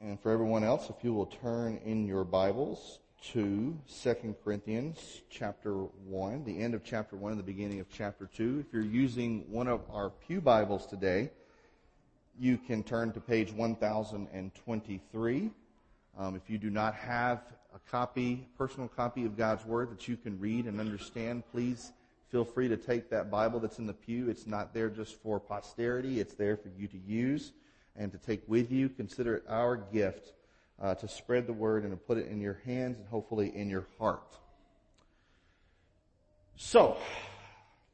And for everyone else, if you will turn in your Bibles to 2 Corinthians chapter 1, the end of chapter 1 and the beginning of chapter 2. If you're using one of our Pew Bibles today, you can turn to page 1023. Um, if you do not have a copy, personal copy of God's Word that you can read and understand, please feel free to take that Bible that's in the pew. It's not there just for posterity. It's there for you to use and to take with you. Consider it our gift uh, to spread the word and to put it in your hands and hopefully in your heart. So,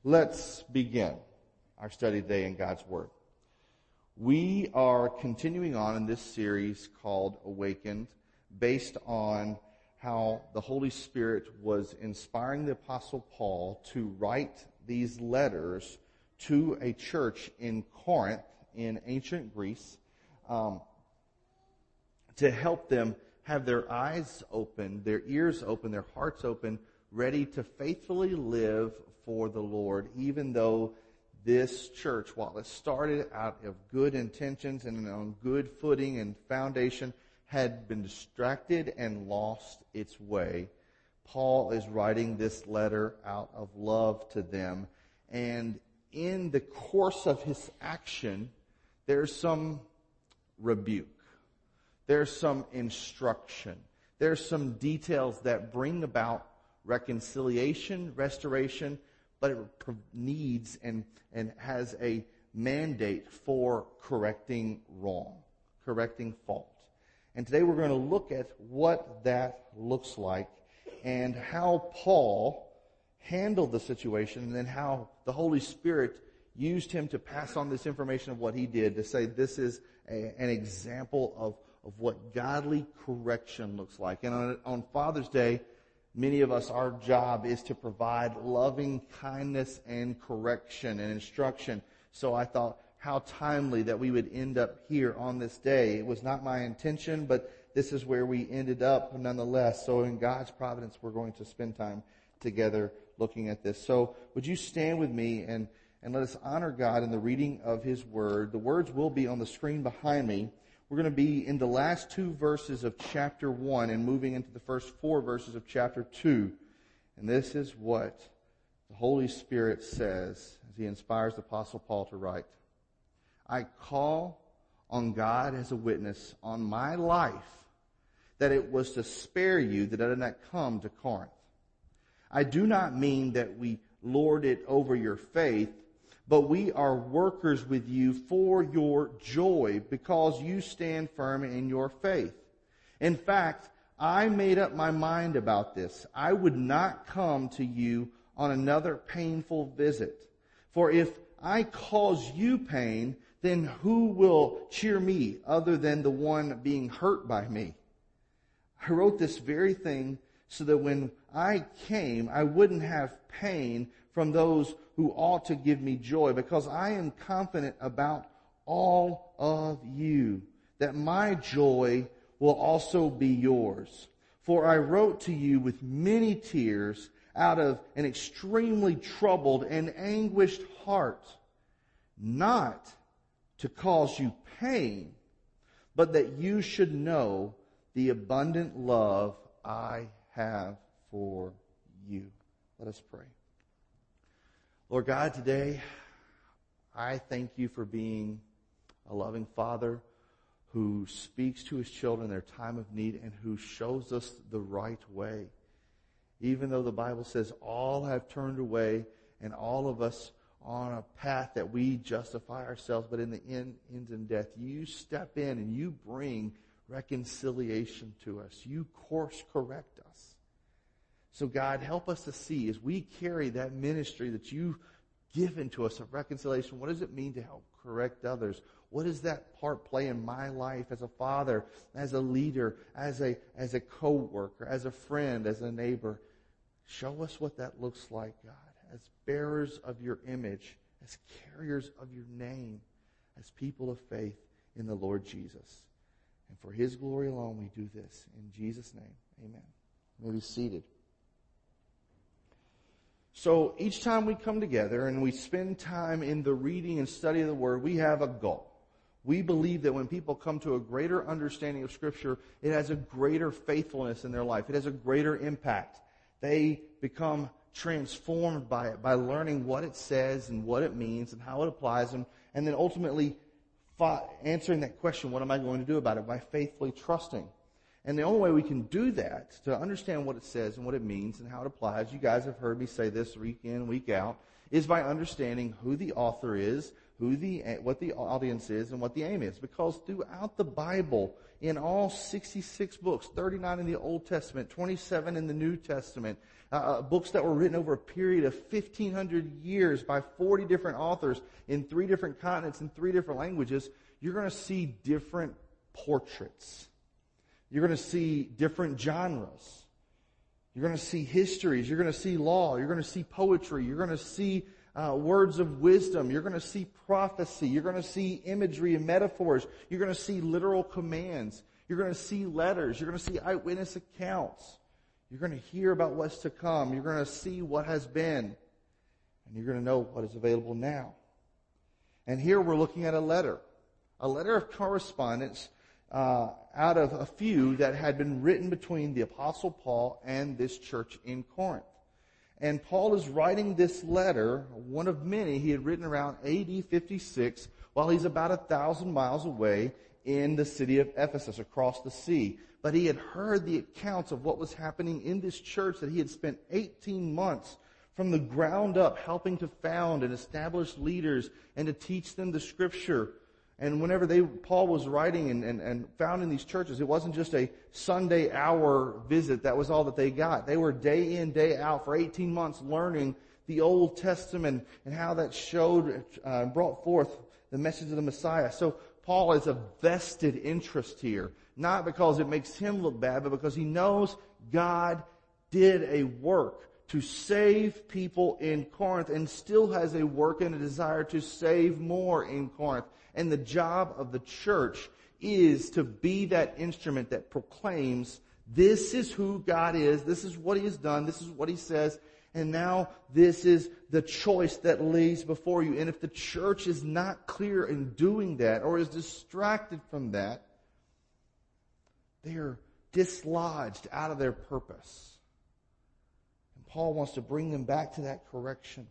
let's begin our study today in God's Word. We are continuing on in this series called Awakened based on how the Holy Spirit was inspiring the Apostle Paul to write these letters to a church in Corinth in ancient Greece um, to help them have their eyes open, their ears open, their hearts open, ready to faithfully live for the Lord, even though this church, while it started out of good intentions and on good footing and foundation, had been distracted and lost its way. Paul is writing this letter out of love to them. And in the course of his action, there's some rebuke. There's some instruction. There's some details that bring about reconciliation, restoration, but it needs and, and has a mandate for correcting wrong, correcting fault. And today we're going to look at what that looks like and how Paul handled the situation and then how the Holy Spirit used him to pass on this information of what he did to say this is a, an example of, of what godly correction looks like. And on, on Father's Day, many of us, our job is to provide loving kindness and correction and instruction. So I thought how timely that we would end up here on this day. It was not my intention, but this is where we ended up nonetheless. So in God's providence, we're going to spend time together looking at this. So would you stand with me and and let us honor God in the reading of His Word. The words will be on the screen behind me. We're going to be in the last two verses of chapter 1 and moving into the first four verses of chapter 2. And this is what the Holy Spirit says as He inspires the Apostle Paul to write. I call on God as a witness on my life that it was to spare you that I did not come to Corinth. I do not mean that we lord it over your faith, but we are workers with you for your joy because you stand firm in your faith. In fact, I made up my mind about this. I would not come to you on another painful visit. For if I cause you pain, then who will cheer me other than the one being hurt by me? I wrote this very thing so that when I came, I wouldn't have pain from those who ought to give me joy because I am confident about all of you that my joy will also be yours. For I wrote to you with many tears out of an extremely troubled and anguished heart, not to cause you pain, but that you should know the abundant love I have for you. Let us pray. Lord God, today I thank you for being a loving Father who speaks to his children in their time of need and who shows us the right way. Even though the Bible says all have turned away and all of us on a path that we justify ourselves, but in the end ends in death, you step in and you bring reconciliation to us. You course correct us. So God, help us to see as we carry that ministry that you've given to us of reconciliation, what does it mean to help correct others? What does that part play in my life as a father, as a leader, as a, as a co-worker, as a friend, as a neighbor? Show us what that looks like, God, as bearers of your image, as carriers of your name, as people of faith in the Lord Jesus. And for his glory alone, we do this. In Jesus' name, amen. You may be seated. So each time we come together and we spend time in the reading and study of the Word, we have a goal. We believe that when people come to a greater understanding of Scripture, it has a greater faithfulness in their life. It has a greater impact. They become transformed by it, by learning what it says and what it means and how it applies, and, and then ultimately answering that question, what am I going to do about it? By faithfully trusting. And the only way we can do that, to understand what it says and what it means and how it applies, you guys have heard me say this week in, week out, is by understanding who the author is, who the, what the audience is, and what the aim is. Because throughout the Bible, in all 66 books, 39 in the Old Testament, 27 in the New Testament, uh, uh books that were written over a period of 1500 years by 40 different authors in three different continents and three different languages, you're going to see different portraits. You're going to see different genres. You're going to see histories. You're going to see law. You're going to see poetry. You're going to see uh, words of wisdom. You're going to see prophecy. You're going to see imagery and metaphors. You're going to see literal commands. You're going to see letters. You're going to see eyewitness accounts. You're going to hear about what's to come. You're going to see what has been. And you're going to know what is available now. And here we're looking at a letter. A letter of correspondence uh, out of a few that had been written between the Apostle Paul and this church in Corinth. And Paul is writing this letter, one of many he had written around AD 56, while he's about a thousand miles away in the city of Ephesus across the sea. But he had heard the accounts of what was happening in this church that he had spent 18 months from the ground up helping to found and establish leaders and to teach them the scripture and whenever they, Paul was writing and, and, and founding these churches, it wasn't just a Sunday hour visit. That was all that they got. They were day in, day out for 18 months learning the Old Testament and how that showed, uh, brought forth the message of the Messiah. So Paul is a vested interest here. Not because it makes him look bad, but because he knows God did a work to save people in Corinth and still has a work and a desire to save more in Corinth. And the job of the church is to be that instrument that proclaims this is who God is, this is what He has done, this is what He says, and now this is the choice that lays before you. And if the church is not clear in doing that or is distracted from that, they are dislodged out of their purpose. And Paul wants to bring them back to that correction.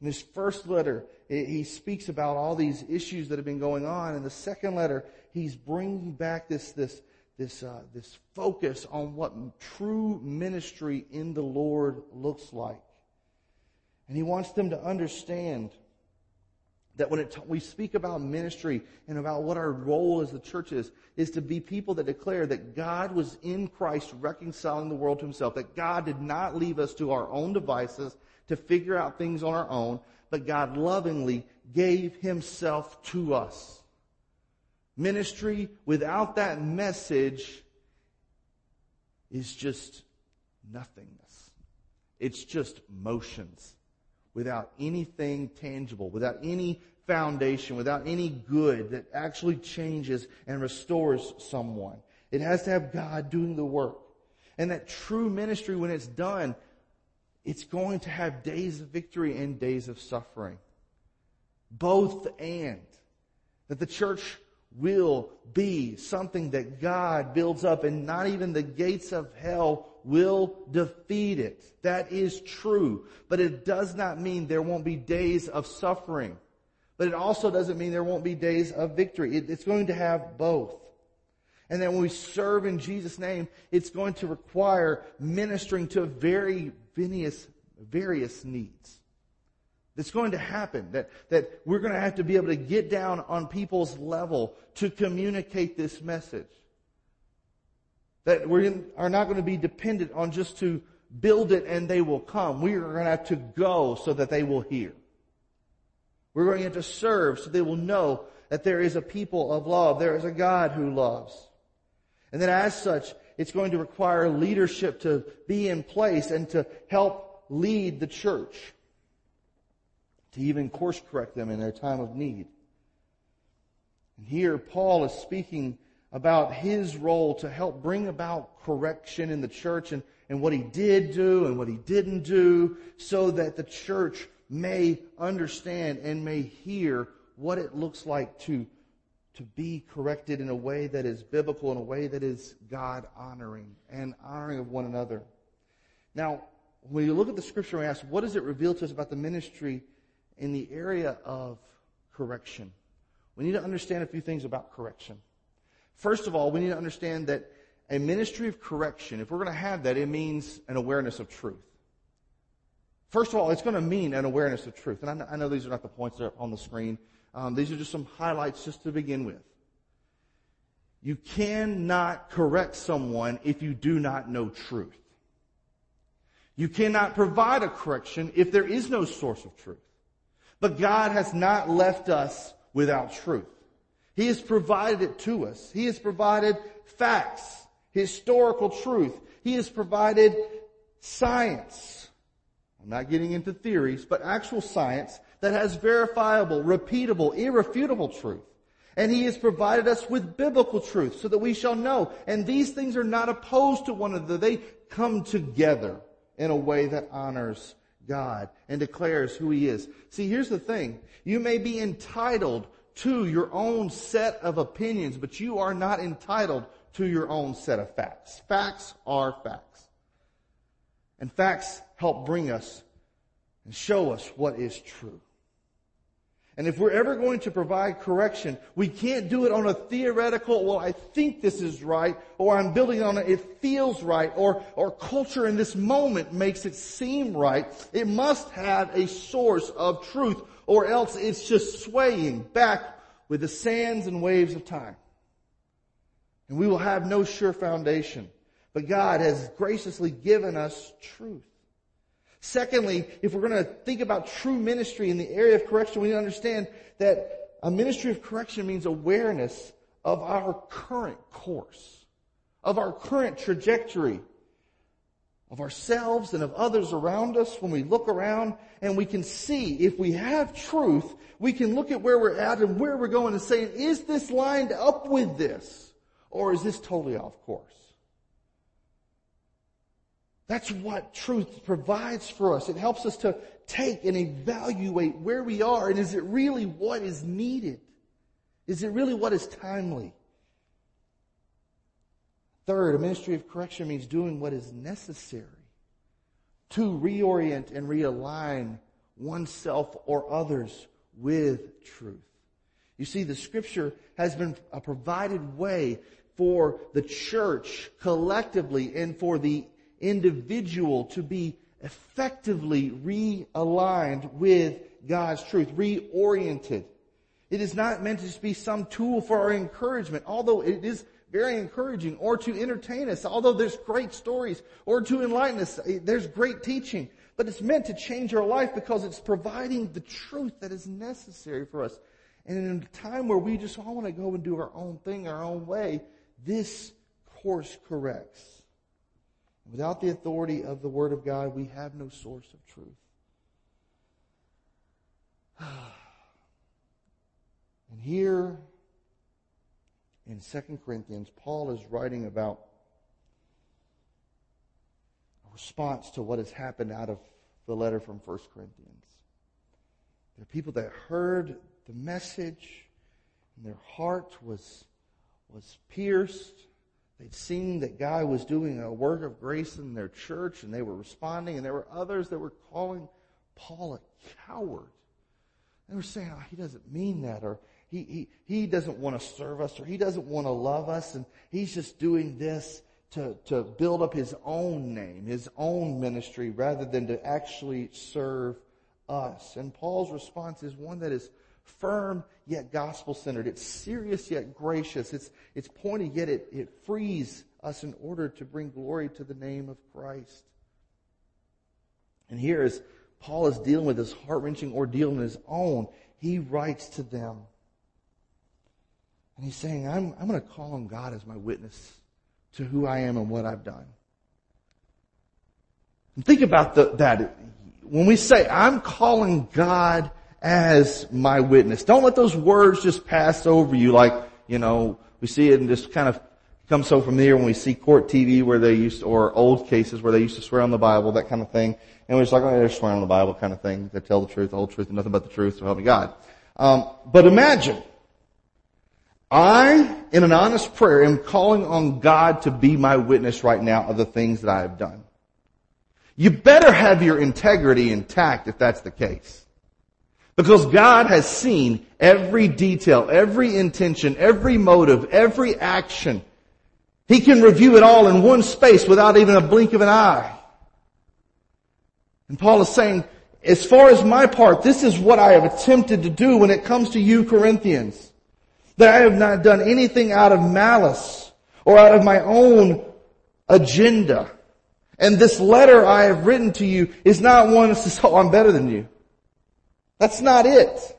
In his first letter, he speaks about all these issues that have been going on. In the second letter, he's bringing back this, this, this, uh, this focus on what true ministry in the Lord looks like. And he wants them to understand that when it, we speak about ministry and about what our role as the church is, is to be people that declare that God was in Christ reconciling the world to himself, that God did not leave us to our own devices to figure out things on our own, but God lovingly gave himself to us. Ministry without that message is just nothingness. It's just motions without anything tangible, without any foundation, without any good that actually changes and restores someone. It has to have God doing the work. And that true ministry, when it's done, it's going to have days of victory and days of suffering. Both and. That the church will be something that God builds up and not even the gates of hell will defeat it. That is true. But it does not mean there won't be days of suffering. But it also doesn't mean there won't be days of victory. It, it's going to have both. And then when we serve in Jesus' name, it's going to require ministering to very various, various needs. It's going to happen that, that we're going to have to be able to get down on people's level to communicate this message. That we are not going to be dependent on just to build it and they will come. We are going to have to go so that they will hear. We're going to have to serve so they will know that there is a people of love. There is a God who loves. And that as such, it's going to require leadership to be in place and to help lead the church. To even course correct them in their time of need. And here Paul is speaking about his role to help bring about correction in the church and, and what he did do and what he didn't do so that the church may understand and may hear what it looks like to to be corrected in a way that is biblical, in a way that is God honoring and honoring of one another. Now, when you look at the scripture and ask, what does it reveal to us about the ministry in the area of correction? We need to understand a few things about correction. First of all, we need to understand that a ministry of correction, if we're going to have that, it means an awareness of truth. First of all, it's going to mean an awareness of truth. And I know, I know these are not the points that are on the screen. Um, these are just some highlights just to begin with. You cannot correct someone if you do not know truth. You cannot provide a correction if there is no source of truth. But God has not left us without truth. He has provided it to us. He has provided facts, historical truth. He has provided science. I'm not getting into theories, but actual science that has verifiable, repeatable, irrefutable truth. And he has provided us with biblical truth so that we shall know. And these things are not opposed to one another. They come together in a way that honors God and declares who he is. See, here's the thing. You may be entitled to your own set of opinions, but you are not entitled to your own set of facts. Facts are facts. And facts help bring us and show us what is true. And if we're ever going to provide correction, we can't do it on a theoretical, well, I think this is right, or I'm building on it, it feels right, or, or culture in this moment makes it seem right. It must have a source of truth, or else it's just swaying back with the sands and waves of time. And we will have no sure foundation. But God has graciously given us truth. Secondly, if we're going to think about true ministry in the area of correction, we need to understand that a ministry of correction means awareness of our current course, of our current trajectory, of ourselves and of others around us when we look around and we can see if we have truth, we can look at where we're at and where we're going and say, is this lined up with this? Or is this totally off course? That's what truth provides for us. It helps us to take and evaluate where we are and is it really what is needed? Is it really what is timely? Third, a ministry of correction means doing what is necessary to reorient and realign oneself or others with truth. You see, the scripture has been a provided way for the church collectively and for the individual to be effectively realigned with God's truth, reoriented. It is not meant to just be some tool for our encouragement, although it is very encouraging, or to entertain us, although there's great stories, or to enlighten us. Eh, there's great teaching. But it's meant to change our life because it's providing the truth that is necessary for us. And in a time where we just all want to go and do our own thing, our own way, this course corrects. Without the authority of the Word of God, we have no source of truth. And here in 2 Corinthians, Paul is writing about a response to what has happened out of the letter from 1 Corinthians. There are people that heard the message and their heart was, was pierced They'd seen that God was doing a work of grace in their church and they were responding, and there were others that were calling Paul a coward. They were saying, oh, he doesn't mean that, or he, he, he doesn't want to serve us, or he doesn't want to love us, and he's just doing this to, to build up his own name, his own ministry, rather than to actually serve us. And Paul's response is one that is firm yet gospel centered. It's serious yet gracious. It's, it's pointed yet it, it frees us in order to bring glory to the name of Christ. And here as Paul is dealing with this heart-wrenching ordeal in his own, he writes to them. And he's saying, I'm, I'm going to call on God as my witness to who I am and what I've done. And think about the, that. When we say, I'm calling God as my witness. Don't let those words just pass over you like, you know, we see it and just kind of come so familiar when we see court TV where they used, to, or old cases where they used to swear on the Bible, that kind of thing. And we're just like, oh, they're swearing on the Bible kind of thing. They tell the truth, the whole truth, and nothing but the truth, so help me God. Um, but imagine, I, in an honest prayer, am calling on God to be my witness right now of the things that I have done. You better have your integrity intact if that's the case. Because God has seen every detail, every intention, every motive, every action. He can review it all in one space without even a blink of an eye. And Paul is saying, as far as my part, this is what I have attempted to do when it comes to you Corinthians. That I have not done anything out of malice or out of my own agenda. And this letter I have written to you is not one that says, oh, I'm better than you. That's not it.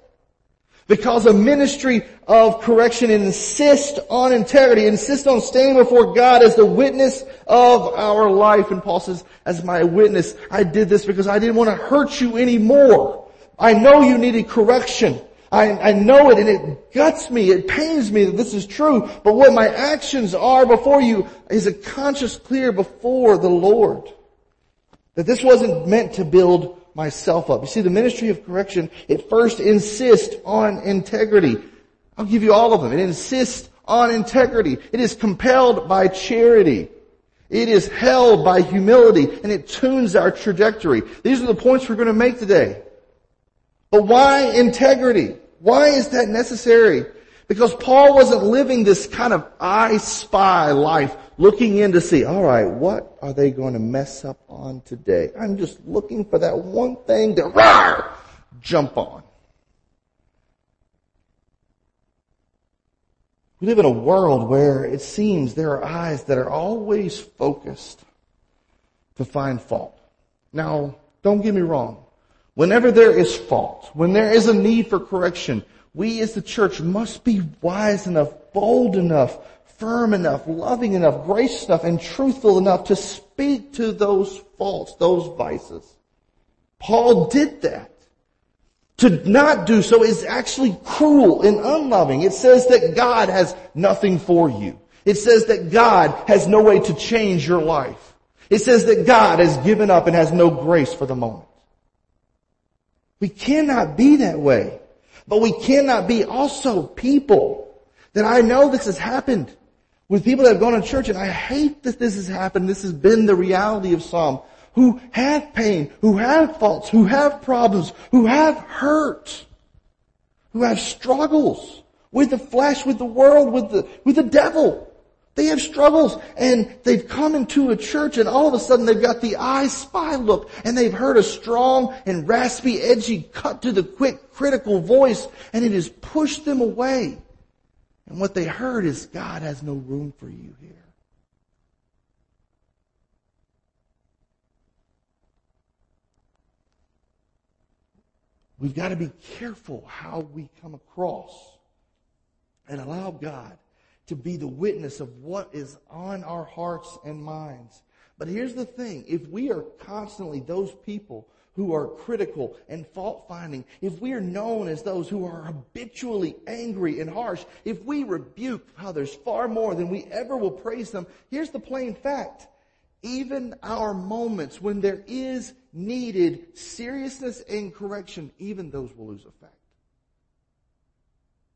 Because a ministry of correction insists on integrity, insists on standing before God as the witness of our life. And Paul says, as my witness, I did this because I didn't want to hurt you anymore. I know you needed correction. I, I know it and it guts me, it pains me that this is true, but what my actions are before you is a conscious clear before the Lord. That this wasn't meant to build myself up. You see, the ministry of correction, it first insists on integrity. I'll give you all of them. It insists on integrity. It is compelled by charity. It is held by humility and it tunes our trajectory. These are the points we're going to make today. But why integrity? Why is that necessary? Because Paul wasn't living this kind of I spy life, looking in to see, alright, what are they going to mess up on today? I'm just looking for that one thing to rawr, jump on. We live in a world where it seems there are eyes that are always focused to find fault. Now, don't get me wrong. Whenever there is fault, when there is a need for correction, we as the church must be wise enough, bold enough, firm enough, loving enough, gracious enough, and truthful enough to speak to those faults, those vices. Paul did that. To not do so is actually cruel and unloving. It says that God has nothing for you. It says that God has no way to change your life. It says that God has given up and has no grace for the moment. We cannot be that way. But we cannot be also people that I know this has happened with people that have gone to church and I hate that this has happened. This has been the reality of some who have pain, who have faults, who have problems, who have hurt, who have struggles with the flesh, with the world, with the, with the devil. They have struggles and they've come into a church and all of a sudden they've got the eye spy look and they've heard a strong and raspy, edgy, cut to the quick, critical voice and it has pushed them away. And what they heard is God has no room for you here. We've got to be careful how we come across and allow God to be the witness of what is on our hearts and minds. But here's the thing. If we are constantly those people who are critical and fault finding, if we are known as those who are habitually angry and harsh, if we rebuke others far more than we ever will praise them, here's the plain fact. Even our moments when there is needed seriousness and correction, even those will lose effect.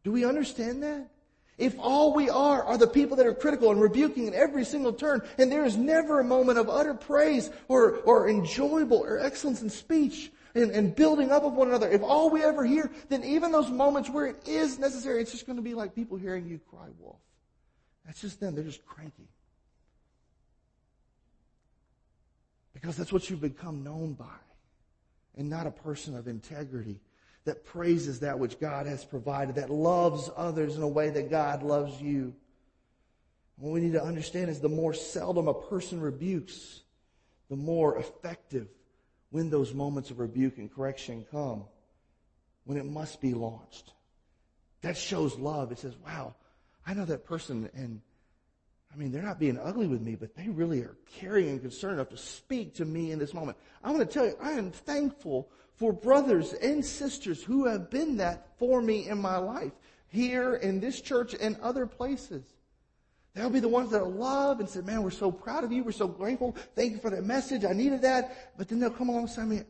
Do we understand that? If all we are are the people that are critical and rebuking in every single turn, and there is never a moment of utter praise or, or enjoyable or excellence in speech and, and building up of one another, if all we ever hear, then even those moments where it is necessary, it's just going to be like people hearing you cry wolf. That's just them. They're just cranky. Because that's what you've become known by, and not a person of integrity that praises that which God has provided, that loves others in a way that God loves you. What we need to understand is the more seldom a person rebukes, the more effective when those moments of rebuke and correction come, when it must be launched. That shows love. It says, wow, I know that person and I mean, they're not being ugly with me, but they really are caring and concerned enough to speak to me in this moment. I want to tell you, I am thankful for brothers and sisters who have been that for me in my life, here in this church and other places. They'll be the ones that love and say, man, we're so proud of you. We're so grateful. Thank you for that message. I needed that. But then they'll come alongside me,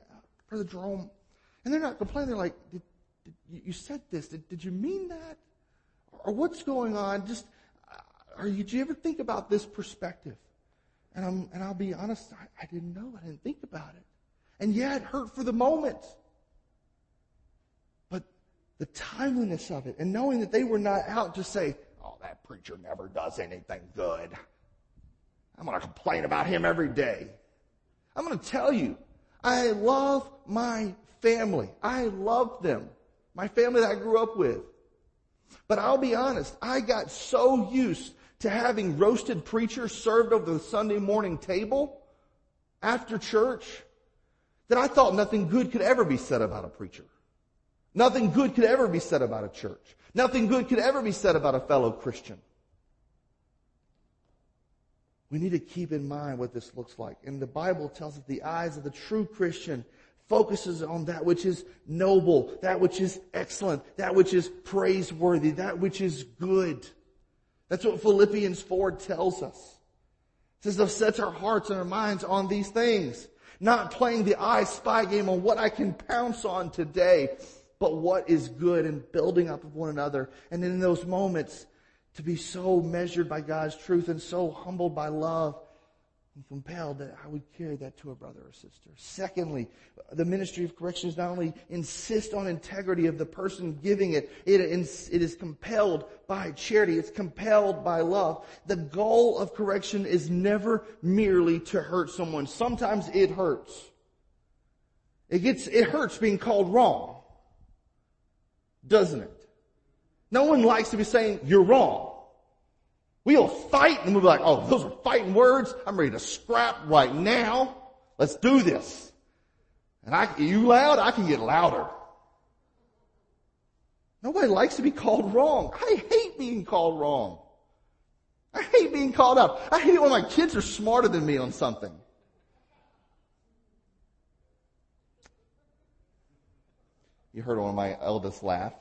Brother Jerome, and they're not complaining. They're like, did, did, you said this. Did, did you mean that? or what's going on? Just, uh, are you, do you ever think about this perspective? And I'm, and I'll be honest, I, I didn't know. I didn't think about it. And yeah, it hurt for the moment. But the timeliness of it and knowing that they were not out to say, oh, that preacher never does anything good. I'm going to complain about him every day. I'm going to tell you, I love my family. I love them. My family that I grew up with. But I'll be honest, I got so used to having roasted preachers served over the Sunday morning table after church that I thought nothing good could ever be said about a preacher. Nothing good could ever be said about a church. Nothing good could ever be said about a fellow Christian. We need to keep in mind what this looks like. And the Bible tells us the eyes of the true Christian focuses on that which is noble, that which is excellent, that which is praiseworthy, that which is good. That's what Philippians 4 tells us. It says, they'll set our hearts and our minds on these things. Not playing the I spy game on what I can pounce on today, but what is good and building up of one another. And in those moments, to be so measured by God's truth and so humbled by love and compelled that I would carry that to a brother or sister. Secondly, the ministry of correction is not only insist on integrity of the person giving it, it, it is compelled by charity. It's compelled by love. The goal of correction is never merely to hurt someone. Sometimes it hurts. It gets, it hurts being called wrong. Doesn't it? No one likes to be saying, you're wrong. We'll fight and we'll be like, oh, those are fighting words. I'm ready to scrap right now. Let's do this. And I, you loud? I can get louder. Nobody likes to be called wrong. I hate being called wrong. I hate being called out. I hate it when my kids are smarter than me on something. You heard one of my eldest laugh.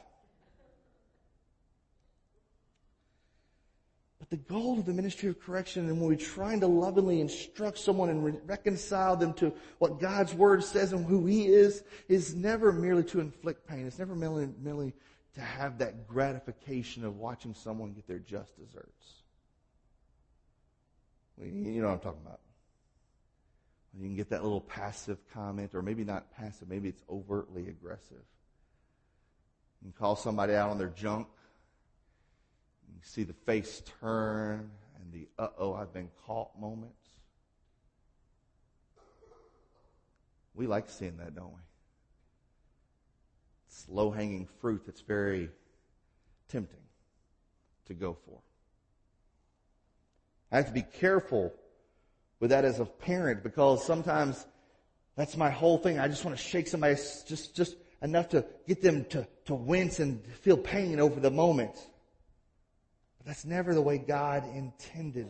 The goal of the ministry of correction and when we're trying to lovingly instruct someone and re- reconcile them to what God's word says and who he is, is never merely to inflict pain. It's never merely, merely to have that gratification of watching someone get their just desserts. You know what I'm talking about. You can get that little passive comment, or maybe not passive, maybe it's overtly aggressive. You can call somebody out on their junk you see the face turn and the uh oh, I've been caught moments. We like seeing that, don't we? It's low hanging fruit that's very tempting to go for. I have to be careful with that as a parent because sometimes that's my whole thing. I just want to shake somebody just, just enough to get them to, to wince and feel pain over the moment. But that's never the way God intended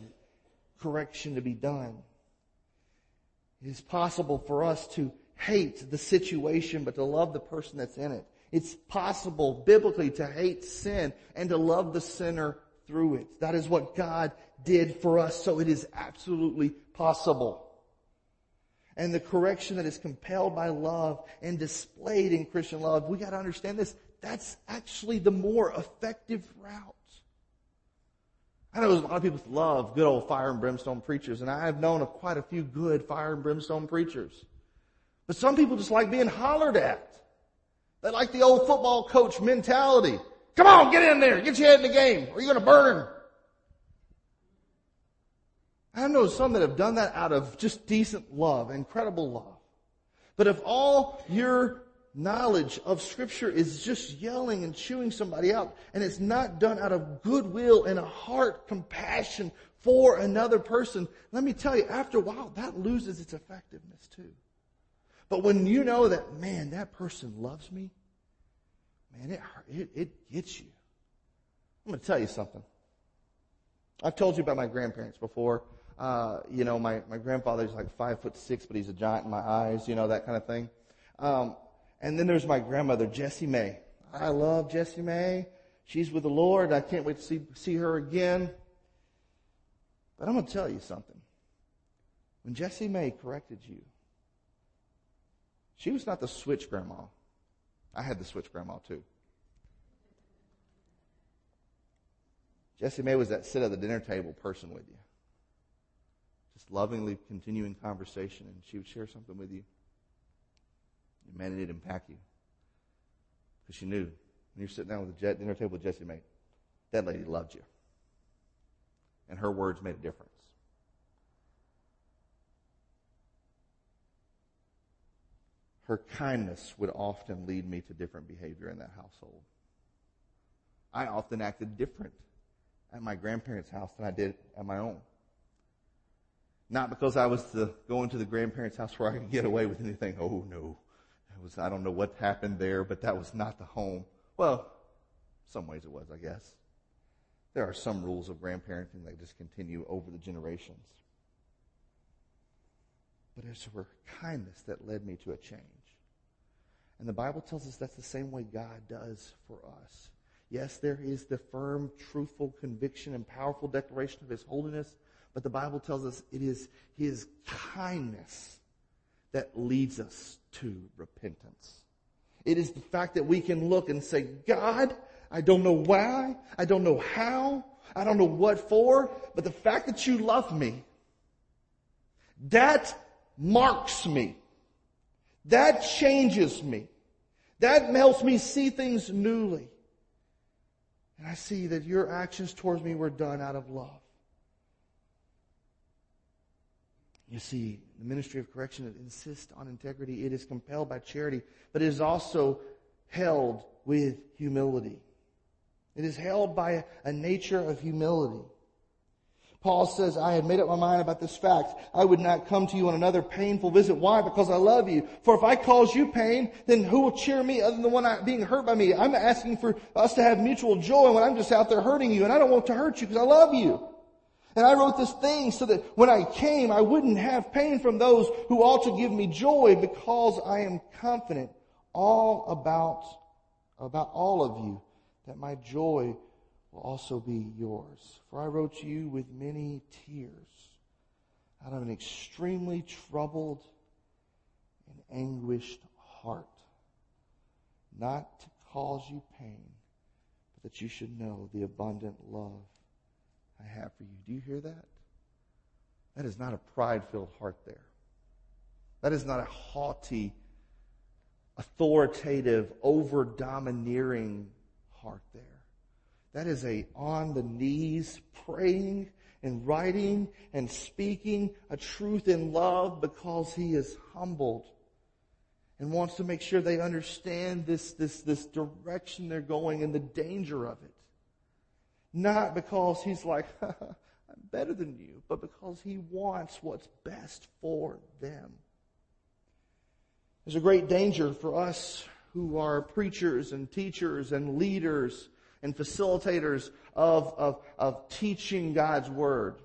correction to be done. It is possible for us to hate the situation, but to love the person that's in it. It's possible biblically to hate sin and to love the sinner through it. That is what God did for us, so it is absolutely possible. And the correction that is compelled by love and displayed in Christian love, we gotta understand this, that's actually the more effective route. I know a lot of people love good old fire and brimstone preachers, and I have known of quite a few good fire and brimstone preachers. But some people just like being hollered at. They like the old football coach mentality. Come on, get in there, get your head in the game, or you're gonna burn. I know some that have done that out of just decent love, incredible love. But if all your knowledge of scripture is just yelling and chewing somebody out and it's not done out of goodwill and a heart compassion for another person, let me tell you, after a while, that loses its effectiveness too. But when you know that, man, that person loves me, man, it, it, it gets you. I'm going to tell you something. I've told you about my grandparents before. Uh, you know, my, my grandfather's like five foot six, but he's a giant in my eyes, you know, that kind of thing. Um, and then there's my grandmother, Jessie May. I love Jessie May. She's with the Lord. I can't wait to see, see her again. But I'm going to tell you something. When Jessie May corrected you, she was not the switch grandma. I had the switch grandma too. Jessie May was that sit at the dinner table person with you. Just lovingly continuing conversation, and she would share something with you. Man, it did impact you. Because she knew when you're sitting down with the dinner table with Jessie May, that lady loved you. And her words made a difference. Her kindness would often lead me to different behavior in that household. I often acted different at my grandparents' house than I did at my own. Not because I was the, going to the grandparents' house where I could get away with anything. Oh no. Was, I don't know what happened there, but that was not the home. Well, some ways it was, I guess. There are some rules of grandparenting that just continue over the generations. But it's her kindness that led me to a change. And the Bible tells us that's the same way God does for us. Yes, there is the firm, truthful conviction and powerful declaration of His holiness, but the Bible tells us it is His kindness that leads us to repentance. It is the fact that we can look and say, God, I don't know why, I don't know how, I don't know what for, but the fact that you love me, that marks me. That changes me. That helps me see things newly. And I see that your actions towards me were done out of love. You see, the ministry of correction insists on integrity. It is compelled by charity, but it is also held with humility. It is held by a nature of humility. Paul says, I had made up my mind about this fact. I would not come to you on another painful visit. Why? Because I love you. For if I cause you pain, then who will cheer me other than the one being hurt by me? I'm asking for us to have mutual joy when I'm just out there hurting you and I don't want to hurt you because I love you. And I wrote this thing so that when I came, I wouldn't have pain from those who ought to give me joy because I am confident all about, about all of you that my joy will also be yours. For I wrote to you with many tears out of an extremely troubled and anguished heart, not to cause you pain, but that you should know the abundant love I have for you. Do you hear that? That is not a pride filled heart there. That is not a haughty, authoritative, over domineering heart there. That is a on the knees praying and writing and speaking a truth in love because he is humbled and wants to make sure they understand this, this, this direction they're going and the danger of it. Not because he's like, I'm better than you, but because he wants what's best for them. There's a great danger for us who are preachers and teachers and leaders and facilitators of, of, of teaching God's Word.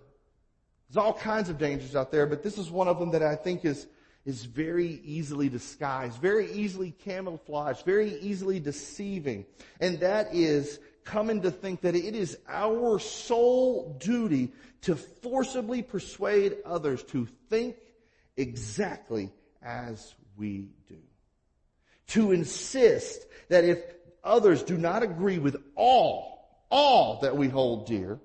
There's all kinds of dangers out there, but this is one of them that I think is, is very easily disguised, very easily camouflaged, very easily deceiving. And that is coming to think that it is our sole duty to forcibly persuade others to think exactly as we do. To insist that if others do not agree with all, all that we hold dear,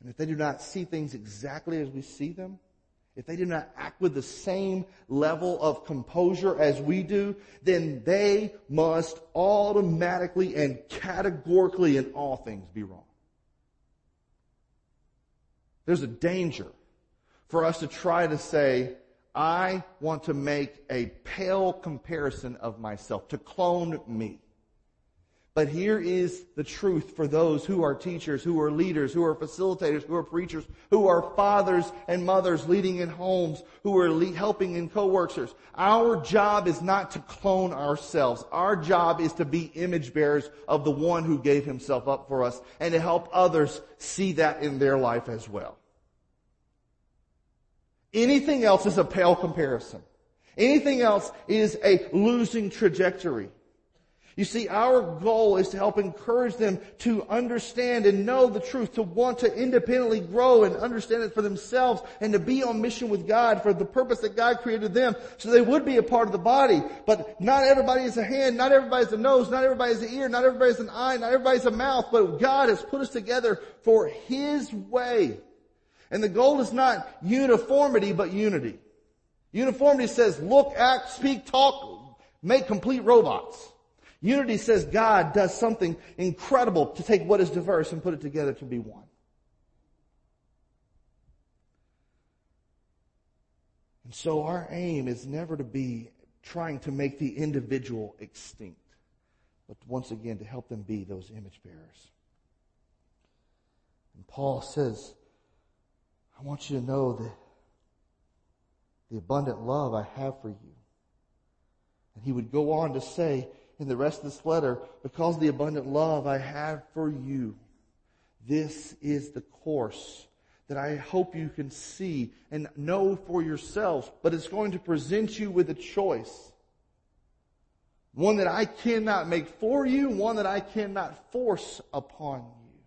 and if they do not see things exactly as we see them, if they do not act with the same level of composure as we do, then they must automatically and categorically in all things be wrong. There's a danger for us to try to say, I want to make a pale comparison of myself, to clone me. But here is the truth for those who are teachers, who are leaders, who are facilitators, who are preachers, who are fathers and mothers leading in homes, who are le- helping in co-workers. Our job is not to clone ourselves. Our job is to be image bearers of the one who gave himself up for us and to help others see that in their life as well. Anything else is a pale comparison. Anything else is a losing trajectory. You see, our goal is to help encourage them to understand and know the truth, to want to independently grow and understand it for themselves and to be on mission with God for the purpose that God created them so they would be a part of the body. But not everybody is a hand, not everybody is a nose, not everybody is an ear, not everybody is an eye, not everybody is a mouth, but God has put us together for His way. And the goal is not uniformity, but unity. Uniformity says look, act, speak, talk, make complete robots. Unity says God does something incredible to take what is diverse and put it together to be one. And so our aim is never to be trying to make the individual extinct, but once again to help them be those image bearers. And Paul says, I want you to know that the abundant love I have for you. And he would go on to say, in the rest of this letter, because of the abundant love I have for you, this is the course that I hope you can see and know for yourselves, but it's going to present you with a choice. One that I cannot make for you, one that I cannot force upon you.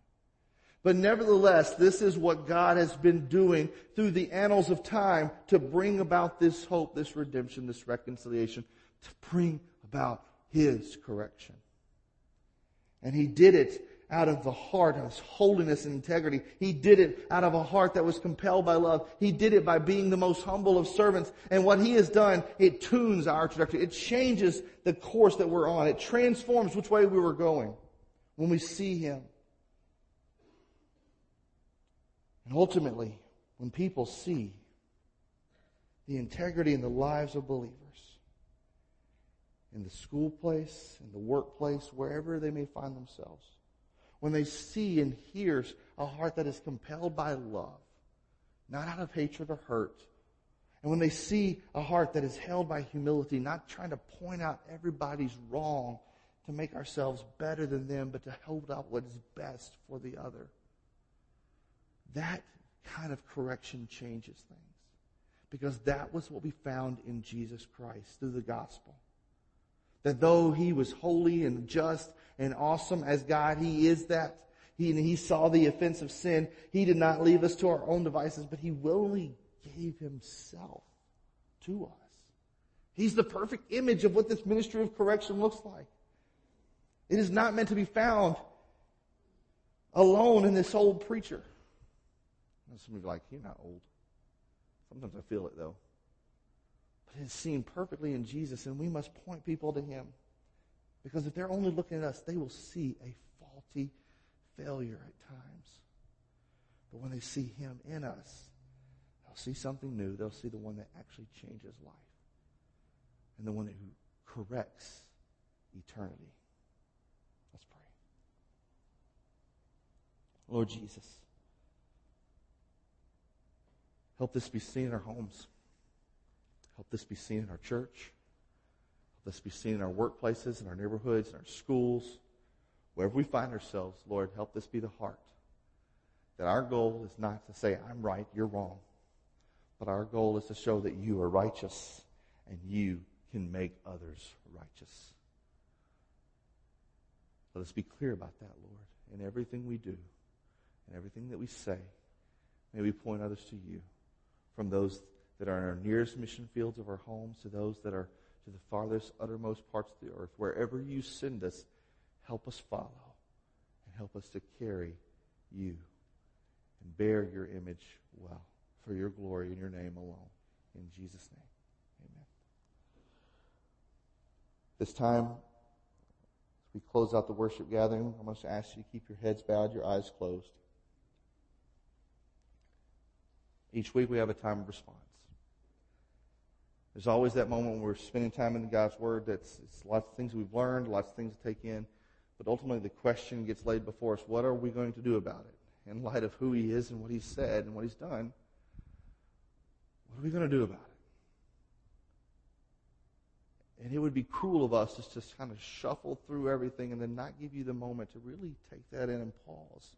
But nevertheless, this is what God has been doing through the annals of time to bring about this hope, this redemption, this reconciliation, to bring about his correction. And he did it out of the heart of holiness and integrity. He did it out of a heart that was compelled by love. He did it by being the most humble of servants. And what he has done, it tunes our trajectory. It changes the course that we're on. It transforms which way we were going when we see him. And ultimately, when people see the integrity in the lives of believers, in the school place, in the workplace, wherever they may find themselves. When they see and hear a heart that is compelled by love, not out of hatred or hurt, and when they see a heart that is held by humility, not trying to point out everybody's wrong to make ourselves better than them, but to hold out what is best for the other. That kind of correction changes things. Because that was what we found in Jesus Christ through the gospel. That though he was holy and just and awesome as God, he is that. He, he saw the offense of sin. He did not leave us to our own devices, but he willingly gave himself to us. He's the perfect image of what this ministry of correction looks like. It is not meant to be found alone in this old preacher. Some of you are like, you're not old. Sometimes I feel it though. It's seen perfectly in Jesus, and we must point people to Him. Because if they're only looking at us, they will see a faulty failure at times. But when they see Him in us, they'll see something new. They'll see the one that actually changes life and the one who corrects eternity. Let's pray. Lord Jesus, help this be seen in our homes. Help this be seen in our church. Help this be seen in our workplaces, in our neighborhoods, in our schools, wherever we find ourselves. Lord, help this be the heart. That our goal is not to say, I'm right, you're wrong. But our goal is to show that you are righteous and you can make others righteous. Let us be clear about that, Lord, in everything we do and everything that we say. May we point others to you from those that are in our nearest mission fields of our homes to those that are to the farthest, uttermost parts of the earth. Wherever you send us, help us follow and help us to carry you and bear your image well for your glory in your name alone. In Jesus' name, amen. This time, as we close out the worship gathering, I'm going to ask you to keep your heads bowed, your eyes closed. Each week we have a time of response. There's always that moment when we're spending time in God's Word. That's lots of things we've learned, lots of things to take in. But ultimately, the question gets laid before us: What are we going to do about it? In light of who He is and what He's said and what He's done, what are we going to do about it? And it would be cruel of us just to kind of shuffle through everything and then not give you the moment to really take that in and pause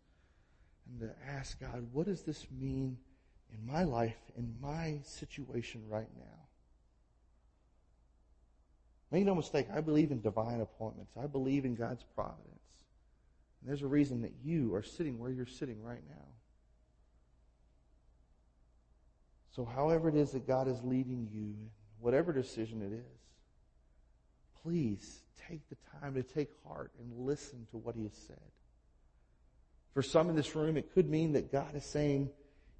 and to ask God, what does this mean in my life, in my situation right now? Make no mistake, I believe in divine appointments. I believe in God's providence. And there's a reason that you are sitting where you're sitting right now. So, however it is that God is leading you, whatever decision it is, please take the time to take heart and listen to what He has said. For some in this room, it could mean that God is saying,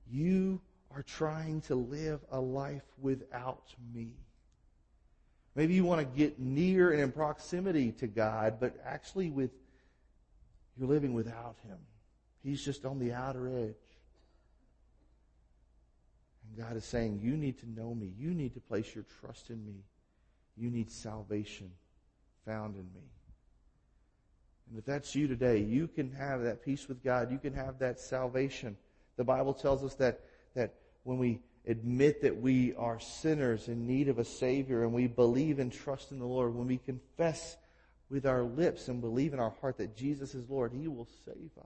You are trying to live a life without me. Maybe you want to get near and in proximity to God, but actually with you're living without him. He's just on the outer edge. And God is saying, You need to know me. You need to place your trust in me. You need salvation found in me. And if that's you today, you can have that peace with God. You can have that salvation. The Bible tells us that, that when we admit that we are sinners in need of a Savior and we believe and trust in the Lord, when we confess with our lips and believe in our heart that Jesus is Lord, He will save us.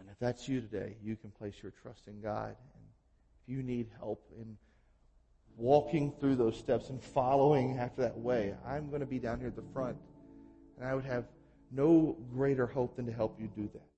And if that's you today, you can place your trust in God. And if you need help in walking through those steps and following after that way, I'm going to be down here at the front. And I would have no greater hope than to help you do that.